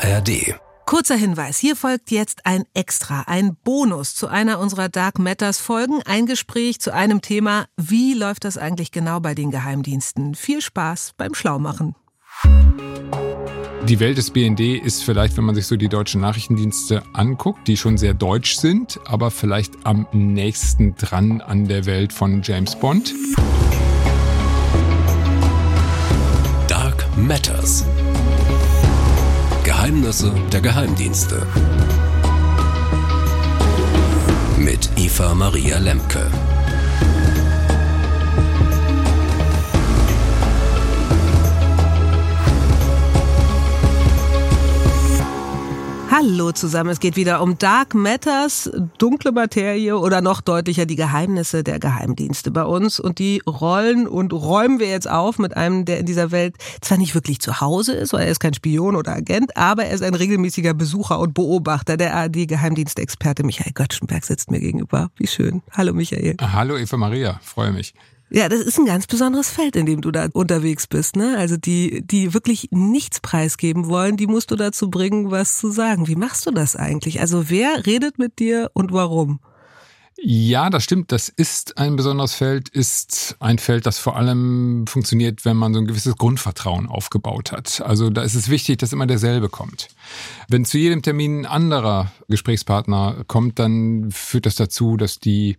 ARD. Kurzer Hinweis, hier folgt jetzt ein Extra, ein Bonus zu einer unserer Dark Matters Folgen, ein Gespräch zu einem Thema, wie läuft das eigentlich genau bei den Geheimdiensten? Viel Spaß beim Schlaumachen. Die Welt des BND ist vielleicht, wenn man sich so die deutschen Nachrichtendienste anguckt, die schon sehr deutsch sind, aber vielleicht am nächsten dran an der Welt von James Bond. Dark Matters. Geheimnisse der Geheimdienste. Mit Eva Maria Lemke. Hallo zusammen, es geht wieder um Dark Matters, dunkle Materie oder noch deutlicher die Geheimnisse der Geheimdienste bei uns. Und die rollen und räumen wir jetzt auf mit einem, der in dieser Welt zwar nicht wirklich zu Hause ist, weil er ist kein Spion oder Agent, aber er ist ein regelmäßiger Besucher und Beobachter. Der ARD-Geheimdienstexperte Michael Göttschenberg sitzt mir gegenüber. Wie schön. Hallo Michael. Hallo Eva Maria, freue mich. Ja, das ist ein ganz besonderes Feld, in dem du da unterwegs bist, ne? Also die, die wirklich nichts preisgeben wollen, die musst du dazu bringen, was zu sagen. Wie machst du das eigentlich? Also wer redet mit dir und warum? Ja, das stimmt. Das ist ein besonderes Feld, ist ein Feld, das vor allem funktioniert, wenn man so ein gewisses Grundvertrauen aufgebaut hat. Also da ist es wichtig, dass immer derselbe kommt. Wenn zu jedem Termin ein anderer Gesprächspartner kommt, dann führt das dazu, dass die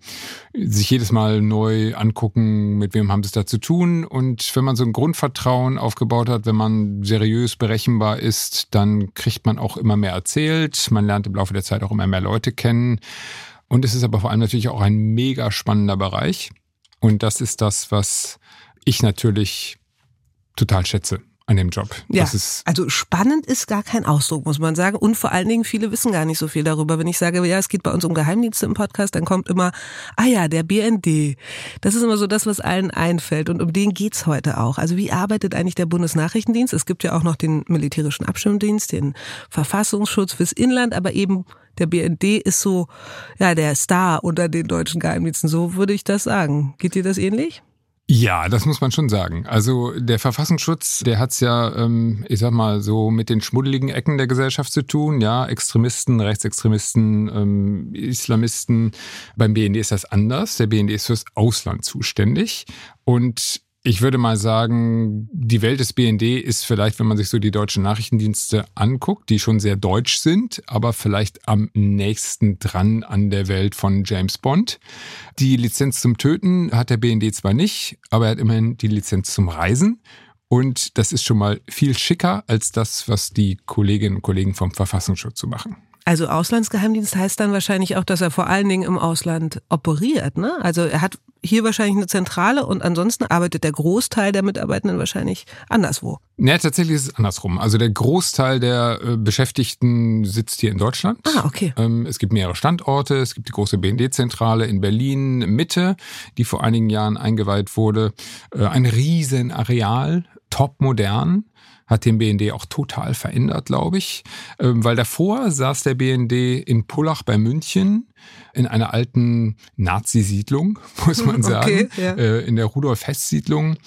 sich jedes Mal neu angucken, mit wem haben sie es da zu tun. Und wenn man so ein Grundvertrauen aufgebaut hat, wenn man seriös berechenbar ist, dann kriegt man auch immer mehr erzählt. Man lernt im Laufe der Zeit auch immer mehr Leute kennen. Und es ist aber vor allem natürlich auch ein mega spannender Bereich. Und das ist das, was ich natürlich total schätze an dem Job. Ja, also spannend ist gar kein Ausdruck, muss man sagen. Und vor allen Dingen, viele wissen gar nicht so viel darüber. Wenn ich sage, ja, es geht bei uns um Geheimdienste im Podcast, dann kommt immer, ah ja, der BND. Das ist immer so das, was allen einfällt. Und um den geht's heute auch. Also wie arbeitet eigentlich der Bundesnachrichtendienst? Es gibt ja auch noch den militärischen Abschirmdienst, den Verfassungsschutz fürs Inland, aber eben der BND ist so, ja, der Star unter den deutschen Geheimdiensten. So würde ich das sagen. Geht dir das ähnlich? Ja, das muss man schon sagen. Also der Verfassungsschutz, der hat's ja, ähm, ich sag mal, so mit den schmuddeligen Ecken der Gesellschaft zu tun. Ja, Extremisten, Rechtsextremisten, ähm, Islamisten. Beim BND ist das anders. Der BND ist fürs Ausland zuständig. Und ich würde mal sagen, die Welt des BND ist vielleicht, wenn man sich so die deutschen Nachrichtendienste anguckt, die schon sehr deutsch sind, aber vielleicht am nächsten dran an der Welt von James Bond. Die Lizenz zum Töten hat der BND zwar nicht, aber er hat immerhin die Lizenz zum Reisen. Und das ist schon mal viel schicker als das, was die Kolleginnen und Kollegen vom Verfassungsschutz so machen. Also Auslandsgeheimdienst heißt dann wahrscheinlich auch, dass er vor allen Dingen im Ausland operiert. Ne? Also er hat hier wahrscheinlich eine Zentrale und ansonsten arbeitet der Großteil der Mitarbeitenden wahrscheinlich anderswo. Ja, tatsächlich ist es andersrum. Also der Großteil der äh, Beschäftigten sitzt hier in Deutschland. Ah, okay. Ähm, es gibt mehrere Standorte. Es gibt die große BND-Zentrale in Berlin Mitte, die vor einigen Jahren eingeweiht wurde. Äh, ein riesen Areal, top modern hat den BND auch total verändert, glaube ich. Ähm, weil davor saß der BND in Pullach bei München in einer alten Nazi-Siedlung, muss man sagen, okay, ja. Äh, in der Rudolf-Hess-Siedlung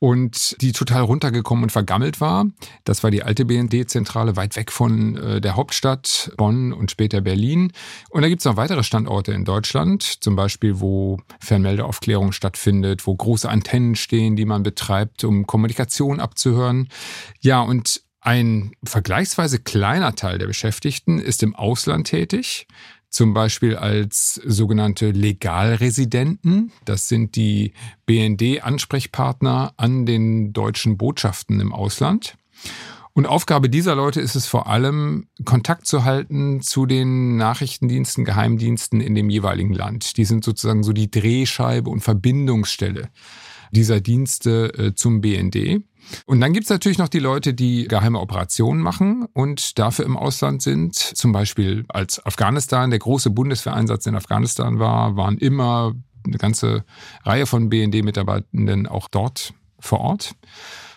und die total runtergekommen und vergammelt war. Das war die alte BND-Zentrale weit weg von äh, der Hauptstadt Bonn und später Berlin. Und da gibt es noch weitere Standorte in Deutschland, zum Beispiel, wo Fernmeldeaufklärung stattfindet, wo große Antennen stehen, die man betreibt, um Kommunikation abzuhören. Ja, und ein vergleichsweise kleiner Teil der Beschäftigten ist im Ausland tätig zum Beispiel als sogenannte Legalresidenten. Das sind die BND-Ansprechpartner an den deutschen Botschaften im Ausland. Und Aufgabe dieser Leute ist es vor allem, Kontakt zu halten zu den Nachrichtendiensten, Geheimdiensten in dem jeweiligen Land. Die sind sozusagen so die Drehscheibe und Verbindungsstelle dieser Dienste äh, zum BND. Und dann gibt's natürlich noch die Leute, die geheime Operationen machen und dafür im Ausland sind. Zum Beispiel als Afghanistan, der große Bundeswehreinsatz in Afghanistan war, waren immer eine ganze Reihe von BND-Mitarbeitenden auch dort vor Ort.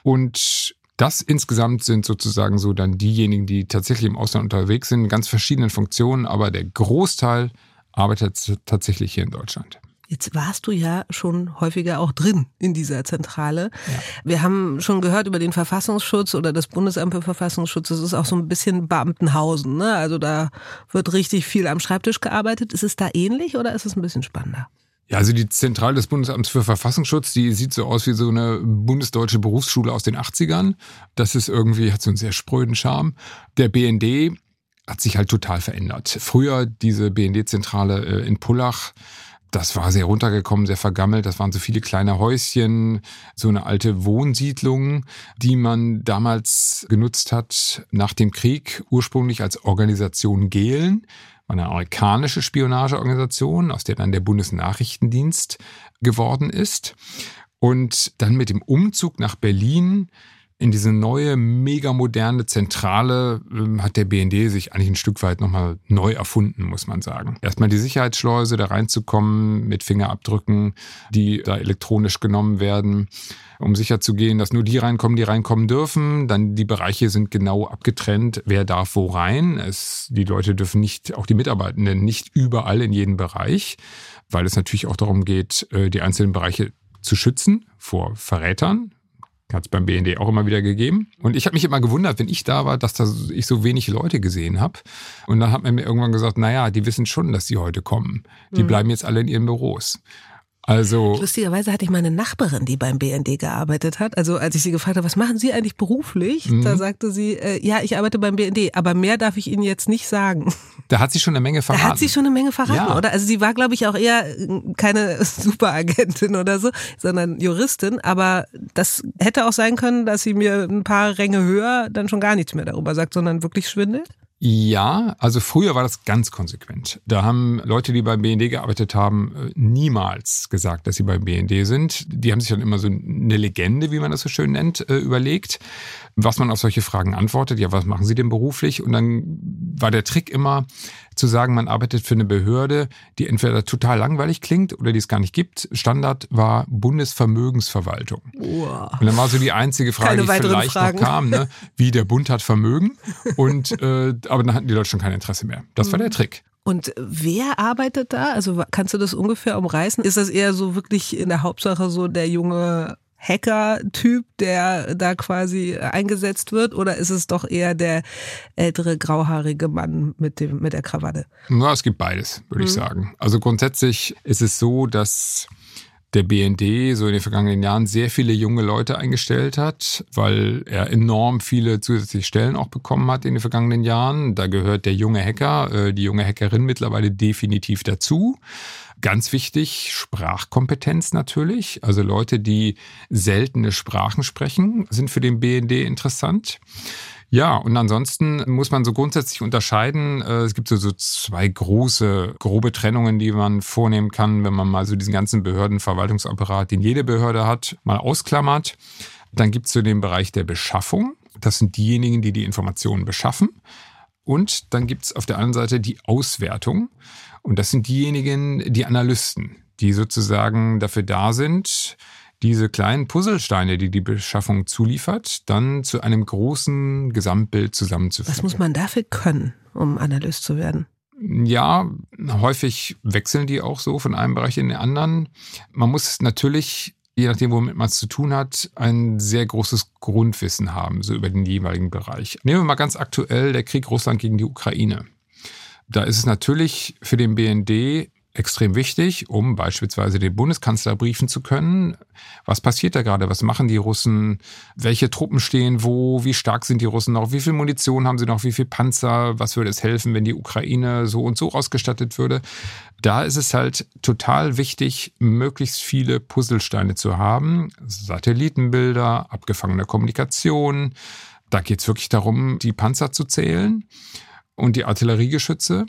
Und das insgesamt sind sozusagen so dann diejenigen, die tatsächlich im Ausland unterwegs sind, in ganz verschiedenen Funktionen, aber der Großteil arbeitet tatsächlich hier in Deutschland. Jetzt warst du ja schon häufiger auch drin in dieser Zentrale. Ja. Wir haben schon gehört über den Verfassungsschutz oder das Bundesamt für Verfassungsschutz. Das ist auch so ein bisschen Beamtenhausen. Ne? Also da wird richtig viel am Schreibtisch gearbeitet. Ist es da ähnlich oder ist es ein bisschen spannender? Ja, also die Zentrale des Bundesamts für Verfassungsschutz, die sieht so aus wie so eine bundesdeutsche Berufsschule aus den 80ern. Das ist irgendwie, hat so einen sehr spröden Charme. Der BND hat sich halt total verändert. Früher diese BND-Zentrale äh, in Pullach, das war sehr runtergekommen, sehr vergammelt. Das waren so viele kleine Häuschen, so eine alte Wohnsiedlung, die man damals genutzt hat nach dem Krieg, ursprünglich als Organisation Gehlen eine amerikanische Spionageorganisation, aus der dann der Bundesnachrichtendienst geworden ist. Und dann mit dem Umzug nach Berlin in diese neue, mega moderne Zentrale äh, hat der BND sich eigentlich ein Stück weit nochmal neu erfunden, muss man sagen. Erstmal die Sicherheitsschleuse, da reinzukommen mit Fingerabdrücken, die da elektronisch genommen werden, um sicherzugehen, dass nur die reinkommen, die reinkommen dürfen. Dann die Bereiche sind genau abgetrennt, wer darf wo rein. Es, die Leute dürfen nicht, auch die Mitarbeitenden, nicht überall in jeden Bereich, weil es natürlich auch darum geht, äh, die einzelnen Bereiche zu schützen vor Verrätern, hat es beim BND auch immer wieder gegeben. Und ich habe mich immer gewundert, wenn ich da war, dass da ich so wenig Leute gesehen habe. Und dann hat man mir irgendwann gesagt, naja, die wissen schon, dass sie heute kommen. Die mhm. bleiben jetzt alle in ihren Büros. Also lustigerweise hatte ich meine Nachbarin, die beim BND gearbeitet hat. Also als ich sie gefragt habe, was machen Sie eigentlich beruflich, mhm. da sagte sie, äh, ja, ich arbeite beim BND, aber mehr darf ich Ihnen jetzt nicht sagen. Da hat sie schon eine Menge verraten. Da hat sie schon eine Menge verraten, ja. oder? Also sie war, glaube ich, auch eher äh, keine Superagentin oder so, sondern Juristin. Aber das hätte auch sein können, dass sie mir ein paar Ränge höher dann schon gar nichts mehr darüber sagt, sondern wirklich schwindelt. Ja, also früher war das ganz konsequent. Da haben Leute, die beim BND gearbeitet haben, äh, niemals gesagt, dass sie beim BND sind. Die haben sich dann immer so eine Legende, wie man das so schön nennt, äh, überlegt was man auf solche Fragen antwortet. Ja, was machen Sie denn beruflich? Und dann war der Trick immer zu sagen, man arbeitet für eine Behörde, die entweder total langweilig klingt oder die es gar nicht gibt. Standard war Bundesvermögensverwaltung. Wow. Und dann war so die einzige Frage, Keine die vielleicht Fragen. noch kam, ne? wie der Bund hat Vermögen. Und äh, aber dann hatten die Leute schon kein Interesse mehr. Das war der mhm. Trick. Und wer arbeitet da? Also kannst du das ungefähr umreißen? Ist das eher so wirklich in der Hauptsache so der junge Hacker-Typ, der da quasi eingesetzt wird, oder ist es doch eher der ältere grauhaarige Mann mit dem mit der Krawatte? Na, es gibt beides, würde mhm. ich sagen. Also grundsätzlich ist es so, dass der BND so in den vergangenen Jahren sehr viele junge Leute eingestellt hat, weil er enorm viele zusätzliche Stellen auch bekommen hat in den vergangenen Jahren. Da gehört der junge Hacker, äh, die junge Hackerin mittlerweile definitiv dazu. Ganz wichtig, Sprachkompetenz natürlich. Also Leute, die seltene Sprachen sprechen, sind für den BND interessant. Ja, und ansonsten muss man so grundsätzlich unterscheiden. Äh, es gibt so, so zwei große, grobe Trennungen, die man vornehmen kann, wenn man mal so diesen ganzen Behördenverwaltungsapparat, den jede Behörde hat, mal ausklammert. Dann gibt es so den Bereich der Beschaffung. Das sind diejenigen, die die Informationen beschaffen. Und dann gibt es auf der anderen Seite die Auswertung. Und das sind diejenigen, die Analysten, die sozusagen dafür da sind, diese kleinen Puzzlesteine, die die Beschaffung zuliefert, dann zu einem großen Gesamtbild zusammenzuführen. Was muss man dafür können, um Analyst zu werden? Ja, häufig wechseln die auch so von einem Bereich in den anderen. Man muss natürlich, je nachdem, womit man es zu tun hat, ein sehr großes Grundwissen haben, so über den jeweiligen Bereich. Nehmen wir mal ganz aktuell der Krieg Russland gegen die Ukraine. Da ist es natürlich für den BND extrem wichtig, um beispielsweise den Bundeskanzler briefen zu können. Was passiert da gerade? Was machen die Russen? Welche Truppen stehen wo? Wie stark sind die Russen noch? Wie viel Munition haben sie noch? Wie viel Panzer? Was würde es helfen, wenn die Ukraine so und so ausgestattet würde? Da ist es halt total wichtig, möglichst viele Puzzlesteine zu haben. Satellitenbilder, abgefangene Kommunikation. Da geht es wirklich darum, die Panzer zu zählen und die Artilleriegeschütze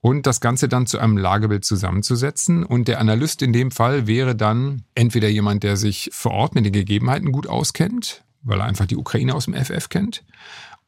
und das Ganze dann zu einem Lagebild zusammenzusetzen. Und der Analyst in dem Fall wäre dann entweder jemand, der sich vor Ort mit den Gegebenheiten gut auskennt, weil er einfach die Ukraine aus dem FF kennt,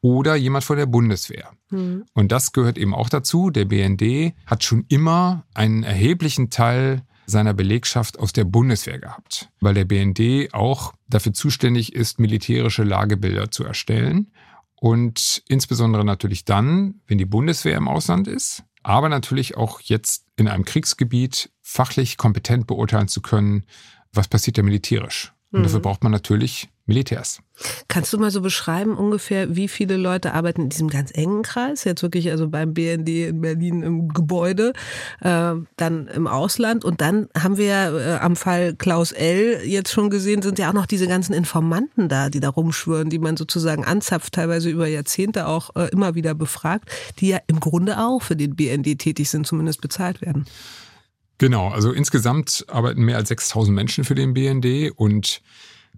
oder jemand von der Bundeswehr. Mhm. Und das gehört eben auch dazu. Der BND hat schon immer einen erheblichen Teil seiner Belegschaft aus der Bundeswehr gehabt, weil der BND auch dafür zuständig ist, militärische Lagebilder zu erstellen. Und insbesondere natürlich dann, wenn die Bundeswehr im Ausland ist, aber natürlich auch jetzt in einem Kriegsgebiet fachlich kompetent beurteilen zu können, was passiert da militärisch. Und mhm. dafür braucht man natürlich Militärs. Kannst du mal so beschreiben ungefähr, wie viele Leute arbeiten in diesem ganz engen Kreis? Jetzt wirklich also beim BND in Berlin im Gebäude, äh, dann im Ausland und dann haben wir äh, am Fall Klaus L. jetzt schon gesehen, sind ja auch noch diese ganzen Informanten da, die da rumschwören, die man sozusagen anzapft, teilweise über Jahrzehnte auch äh, immer wieder befragt, die ja im Grunde auch für den BND tätig sind, zumindest bezahlt werden. Genau, also insgesamt arbeiten mehr als 6000 Menschen für den BND und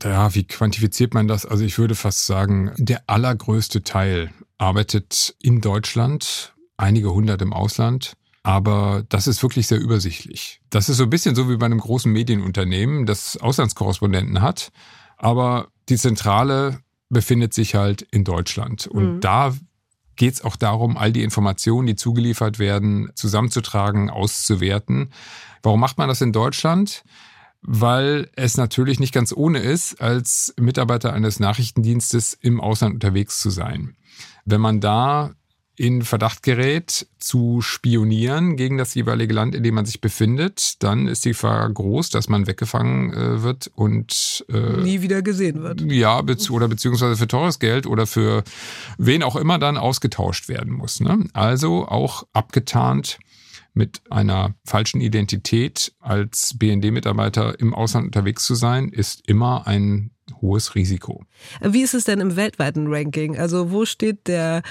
ja, wie quantifiziert man das? Also ich würde fast sagen, der allergrößte Teil arbeitet in Deutschland, einige hundert im Ausland. Aber das ist wirklich sehr übersichtlich. Das ist so ein bisschen so wie bei einem großen Medienunternehmen, das Auslandskorrespondenten hat. Aber die Zentrale befindet sich halt in Deutschland. Und mhm. da geht es auch darum, all die Informationen, die zugeliefert werden, zusammenzutragen, auszuwerten. Warum macht man das in Deutschland? Weil es natürlich nicht ganz ohne ist, als Mitarbeiter eines Nachrichtendienstes im Ausland unterwegs zu sein. Wenn man da in Verdacht gerät, zu spionieren gegen das jeweilige Land, in dem man sich befindet, dann ist die Gefahr groß, dass man weggefangen äh, wird und äh, nie wieder gesehen wird. Ja, bezieh oder beziehungsweise für teures Geld oder für wen auch immer dann ausgetauscht werden muss. Ne? Also auch abgetarnt mit einer falschen Identität als BND-Mitarbeiter im Ausland unterwegs zu sein, ist immer ein hohes Risiko. Wie ist es denn im weltweiten Ranking? Also wo steht der,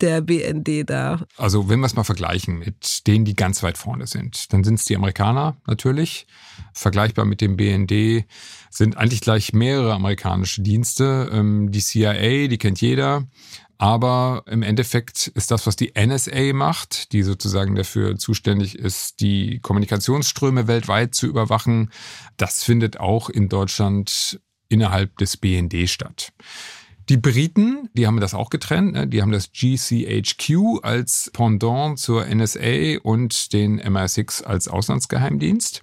der BND da? Also wenn wir es mal vergleichen mit denen, die ganz weit vorne sind, dann sind es die Amerikaner natürlich. Vergleichbar mit dem BND sind eigentlich gleich mehrere amerikanische Dienste. Ähm, die CIA, die kennt jeder. Aber im Endeffekt ist das, was die NSA macht, die sozusagen dafür zuständig ist, die Kommunikationsströme weltweit zu überwachen, das findet auch in Deutschland innerhalb des BND statt. Die Briten, die haben das auch getrennt, ne? die haben das GCHQ als Pendant zur NSA und den MI6 als Auslandsgeheimdienst.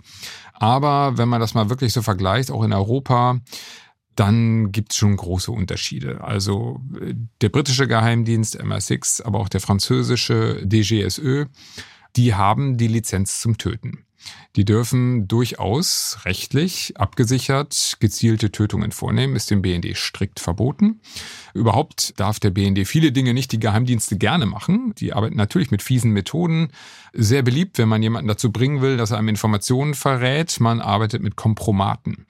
Aber wenn man das mal wirklich so vergleicht, auch in Europa, dann gibt es schon große Unterschiede. Also äh, der britische Geheimdienst MI6, aber auch der französische DGSÖ, die haben die Lizenz zum Töten. Die dürfen durchaus rechtlich abgesichert gezielte Tötungen vornehmen, ist dem BND strikt verboten. Überhaupt darf der BND viele Dinge nicht, die Geheimdienste gerne machen. Die arbeiten natürlich mit fiesen Methoden. Sehr beliebt, wenn man jemanden dazu bringen will, dass er einem Informationen verrät. Man arbeitet mit Kompromaten.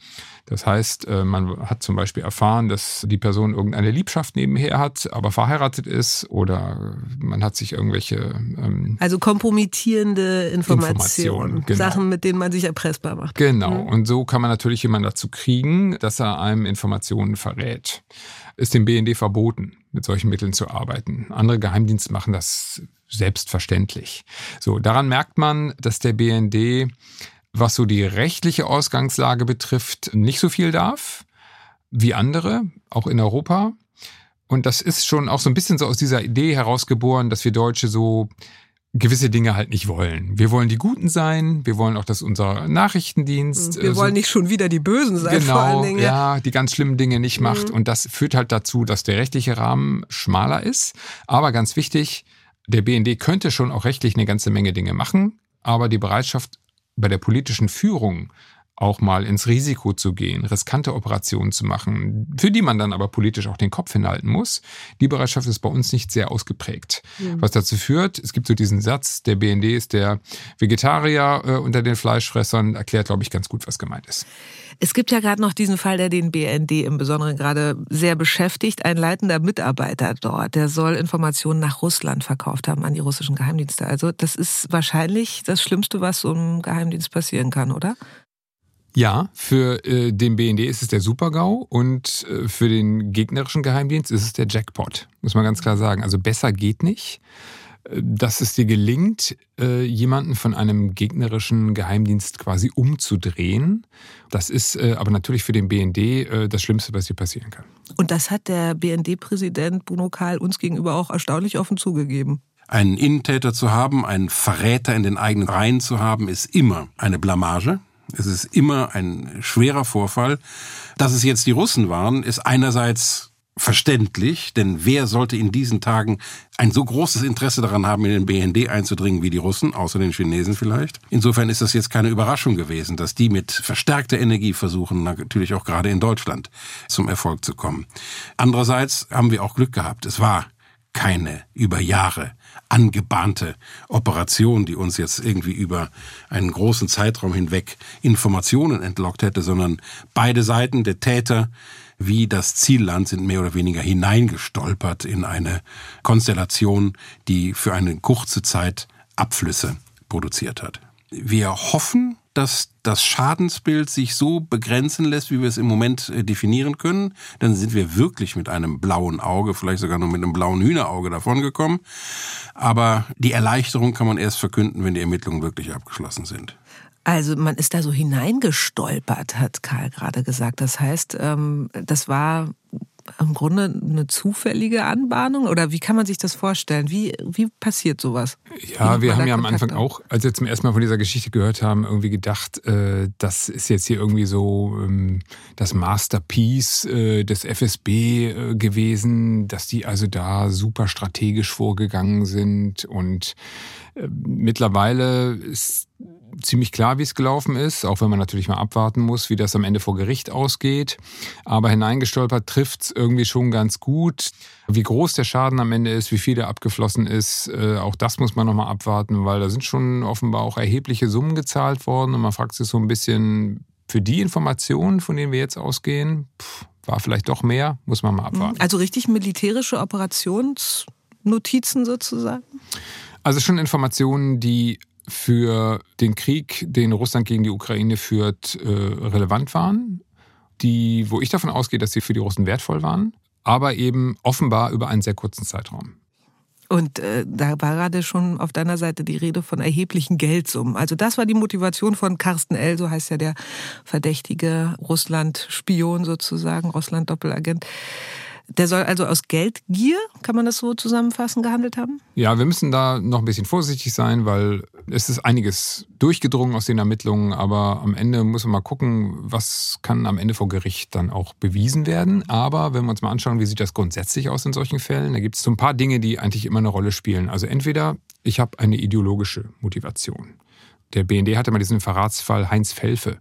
Das heißt, äh, man hat zum Beispiel erfahren, dass die Person irgendeine Liebschaft nebenher hat, aber verheiratet ist oder man hat sich irgendwelche... Ähm, also kompromittierende Informationen, Informationen genau. Sachen, mit denen man sich erpressbar macht. Genau, mhm. und so kann man natürlich jemanden dazu kriegen, dass er einem Informationen verrät. Ist dem BND verboten, mit solchen Mitteln zu arbeiten. Andere Geheimdienste machen das selbstverständlich. So, daran merkt man, dass der BND was so die rechtliche Ausgangslage betrifft, nicht so viel darf wie andere, auch in Europa. Und das ist schon auch so ein bisschen so aus dieser Idee herausgeboren, dass wir Deutsche so gewisse Dinge halt nicht wollen. Wir wollen die Guten sein, wir wollen auch, dass unser Nachrichtendienst. Wir äh, wollen nicht schon wieder die Bösen sein, genau, vor allen Dingen. Ja, die ganz schlimmen Dinge nicht macht. Mhm. Und das führt halt dazu, dass der rechtliche Rahmen schmaler ist. Aber ganz wichtig, der BND könnte schon auch rechtlich eine ganze Menge Dinge machen, aber die Bereitschaft bei der politischen Führung auch mal ins Risiko zu gehen, riskante Operationen zu machen, für die man dann aber politisch auch den Kopf hinhalten muss. Die Bereitschaft ist bei uns nicht sehr ausgeprägt. Mhm. Was dazu führt, es gibt so diesen Satz, der BND ist der Vegetarier äh, unter den Fleischfressern, erklärt, glaube ich, ganz gut, was gemeint ist. Es gibt ja gerade noch diesen Fall, der den BND im Besonderen gerade sehr beschäftigt. Ein leitender Mitarbeiter dort, der soll Informationen nach Russland verkauft haben an die russischen Geheimdienste. Also das ist wahrscheinlich das Schlimmste, was so einem Geheimdienst passieren kann, oder? Ja, für äh, den BND ist es der Supergau und äh, für den gegnerischen Geheimdienst ist es der Jackpot, muss man ganz klar sagen. Also besser geht nicht. Äh, dass es dir gelingt, äh, jemanden von einem gegnerischen Geheimdienst quasi umzudrehen. Das ist äh, aber natürlich für den BND das Schlimmste, was dir passieren kann. Und das hat der BND-Präsident Bruno Kahl uns gegenüber auch erstaunlich offen zugegeben. Einen Innentäter zu haben, einen Verräter in den eigenen Reihen zu haben, ist immer eine Blamage. Es ist immer ein schwerer Vorfall. Dass es jetzt die Russen waren, ist einerseits verständlich, denn wer sollte in diesen Tagen ein so großes Interesse daran haben, in den BND einzudringen wie die Russen, außer den Chinesen vielleicht? Insofern ist das jetzt keine Überraschung gewesen, dass die mit verstärkter Energie versuchen, natürlich auch gerade in Deutschland zum Erfolg zu kommen. Andererseits haben wir auch Glück gehabt. Es war keine über Jahre angebahnte Operation, die uns jetzt irgendwie über einen großen Zeitraum hinweg Informationen entlockt hätte, sondern beide Seiten, der Täter wie das Zielland, sind mehr oder weniger hineingestolpert in eine Konstellation, die für eine kurze Zeit Abflüsse produziert hat. Wir hoffen, dass das Schadensbild sich so begrenzen lässt, wie wir es im Moment äh, definieren können. Dann sind wir wirklich mit einem blauen Auge, vielleicht sogar nur mit einem blauen Hühnerauge davongekommen. Aber die Erleichterung kann man erst verkünden, wenn die Ermittlungen wirklich abgeschlossen sind. Also man ist da so hineingestolpert, hat Karl gerade gesagt. Das heißt, ähm, das war im Grunde eine zufällige Anbahnung oder wie kann man sich das vorstellen? Wie, wie passiert sowas? Ja, wir haben ja am Anfang auch, als wir zum ersten Mal von dieser Geschichte gehört haben, irgendwie gedacht, äh, das ist jetzt hier irgendwie so ähm, das Masterpiece äh, des FSB äh, gewesen, dass die also da super strategisch vorgegangen sind und äh, mittlerweile ist ziemlich klar, wie es gelaufen ist, auch wenn man natürlich mal abwarten muss, wie das am Ende vor Gericht ausgeht. Aber hineingestolpert trifft es irgendwie schon ganz gut. Wie groß der Schaden am Ende ist, wie viel der abgeflossen ist, äh, auch das muss man nochmal abwarten, weil da sind schon offenbar auch erhebliche Summen gezahlt worden und man fragt sich so ein bisschen, für die Informationen, von denen wir jetzt ausgehen, pff, war vielleicht doch mehr, muss man mal abwarten. Also richtig militärische Operationsnotizen sozusagen? Also schon Informationen, die für den Krieg, den Russland gegen die Ukraine führt, äh, relevant waren, die, wo ich davon ausgehe, dass sie für die Russen wertvoll waren, aber eben offenbar über einen sehr kurzen Zeitraum. Und äh, da war gerade schon auf deiner Seite die Rede von erheblichen Geldsummen. Also das war die Motivation von Carsten L., so heißt ja der verdächtige Russland-Spion sozusagen, Russland-Doppelagent. Der soll also aus Geldgier, kann man das so zusammenfassen, gehandelt haben? Ja, wir müssen da noch ein bisschen vorsichtig sein, weil es ist einiges durchgedrungen aus den Ermittlungen, aber am Ende muss man mal gucken, was kann am Ende vor Gericht dann auch bewiesen werden. Aber wenn wir uns mal anschauen, wie sieht das grundsätzlich aus in solchen Fällen, da gibt es so ein paar Dinge, die eigentlich immer eine Rolle spielen. Also entweder ich habe eine ideologische Motivation. Der BND hatte mal diesen Verratsfall Heinz Felfe.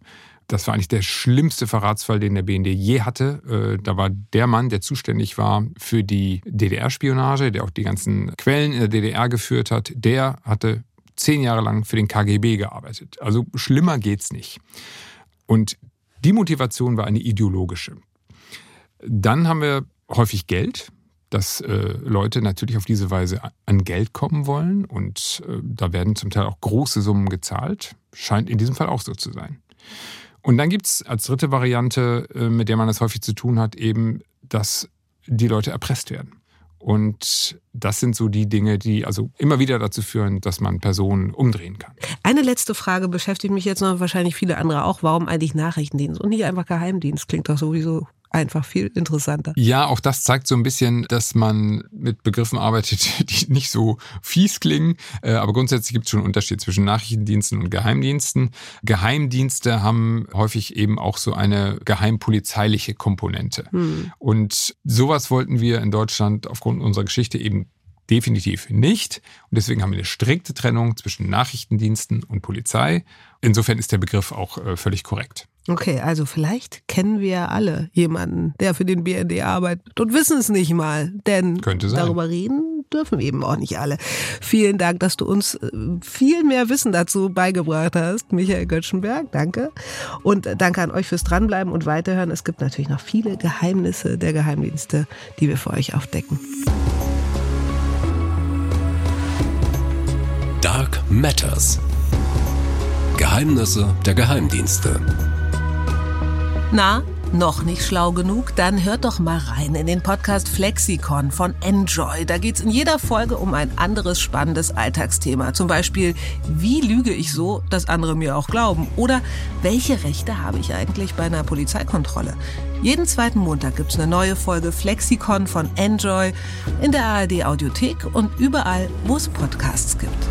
Das war eigentlich der schlimmste Verratsfall, den der BND je hatte. Äh, da war der Mann, der zuständig war für die DDR-Spionage, der auch die ganzen Quellen in der DDR geführt hat, der hatte zehn Jahre lang für den KGB gearbeitet. Also schlimmer geht's nicht. Und die Motivation war eine ideologische. Dann haben wir häufig Geld, dass äh, Leute natürlich auf diese Weise an Geld kommen wollen und äh, da werden zum Teil auch große Summen gezahlt. Scheint in diesem Fall auch so zu sein. Und dann gibt es als dritte Variante, äh, mit der man das häufig zu tun hat, eben, dass die Leute erpresst werden. Und das sind so die Dinge, die also immer wieder dazu führen, dass man Personen umdrehen kann. Eine letzte Frage beschäftigt mich jetzt noch, wahrscheinlich viele andere auch. Warum eigentlich Nachrichtendienst und nicht einfach Geheimdienst? Klingt doch sowieso einfach viel interessanter. Ja, auch das zeigt so ein bisschen, dass man mit Begriffen arbeitet, die nicht so fies klingen. Äh, aber grundsätzlich gibt es schon einen Unterschied zwischen Nachrichtendiensten und Geheimdiensten. Geheimdienste haben häufig eben auch so eine geheimpolizeiliche Komponente. Hm. Und sowas wollten wir in Deutschland aufgrund unserer Geschichte eben definitiv nicht. Und deswegen haben wir eine strikte Trennung zwischen Nachrichtendiensten und Polizei. Insofern ist der Begriff auch äh, völlig korrekt. Okay, also vielleicht kennen wir alle jemanden, der für den BND arbeitet und wissen es nicht mal, denn darüber reden dürfen eben auch nicht alle. Vielen Dank, dass du uns äh, viel mehr Wissen dazu beigebracht hast, Michael Göttschenberg, danke. Und danke an euch fürs Dranbleiben und Weiterhören. Es gibt natürlich noch viele Geheimnisse der Geheimdienste, die wir für euch aufdecken. Dark Matters. Geheimnisse der Geheimdienste. Na, noch nicht schlau genug? Dann hört doch mal rein in den Podcast Flexikon von Enjoy. Da geht's in jeder Folge um ein anderes spannendes Alltagsthema. Zum Beispiel, wie lüge ich so, dass andere mir auch glauben? Oder welche Rechte habe ich eigentlich bei einer Polizeikontrolle? Jeden zweiten Montag gibt's eine neue Folge Flexikon von Enjoy in der ARD Audiothek und überall, wo es Podcasts gibt.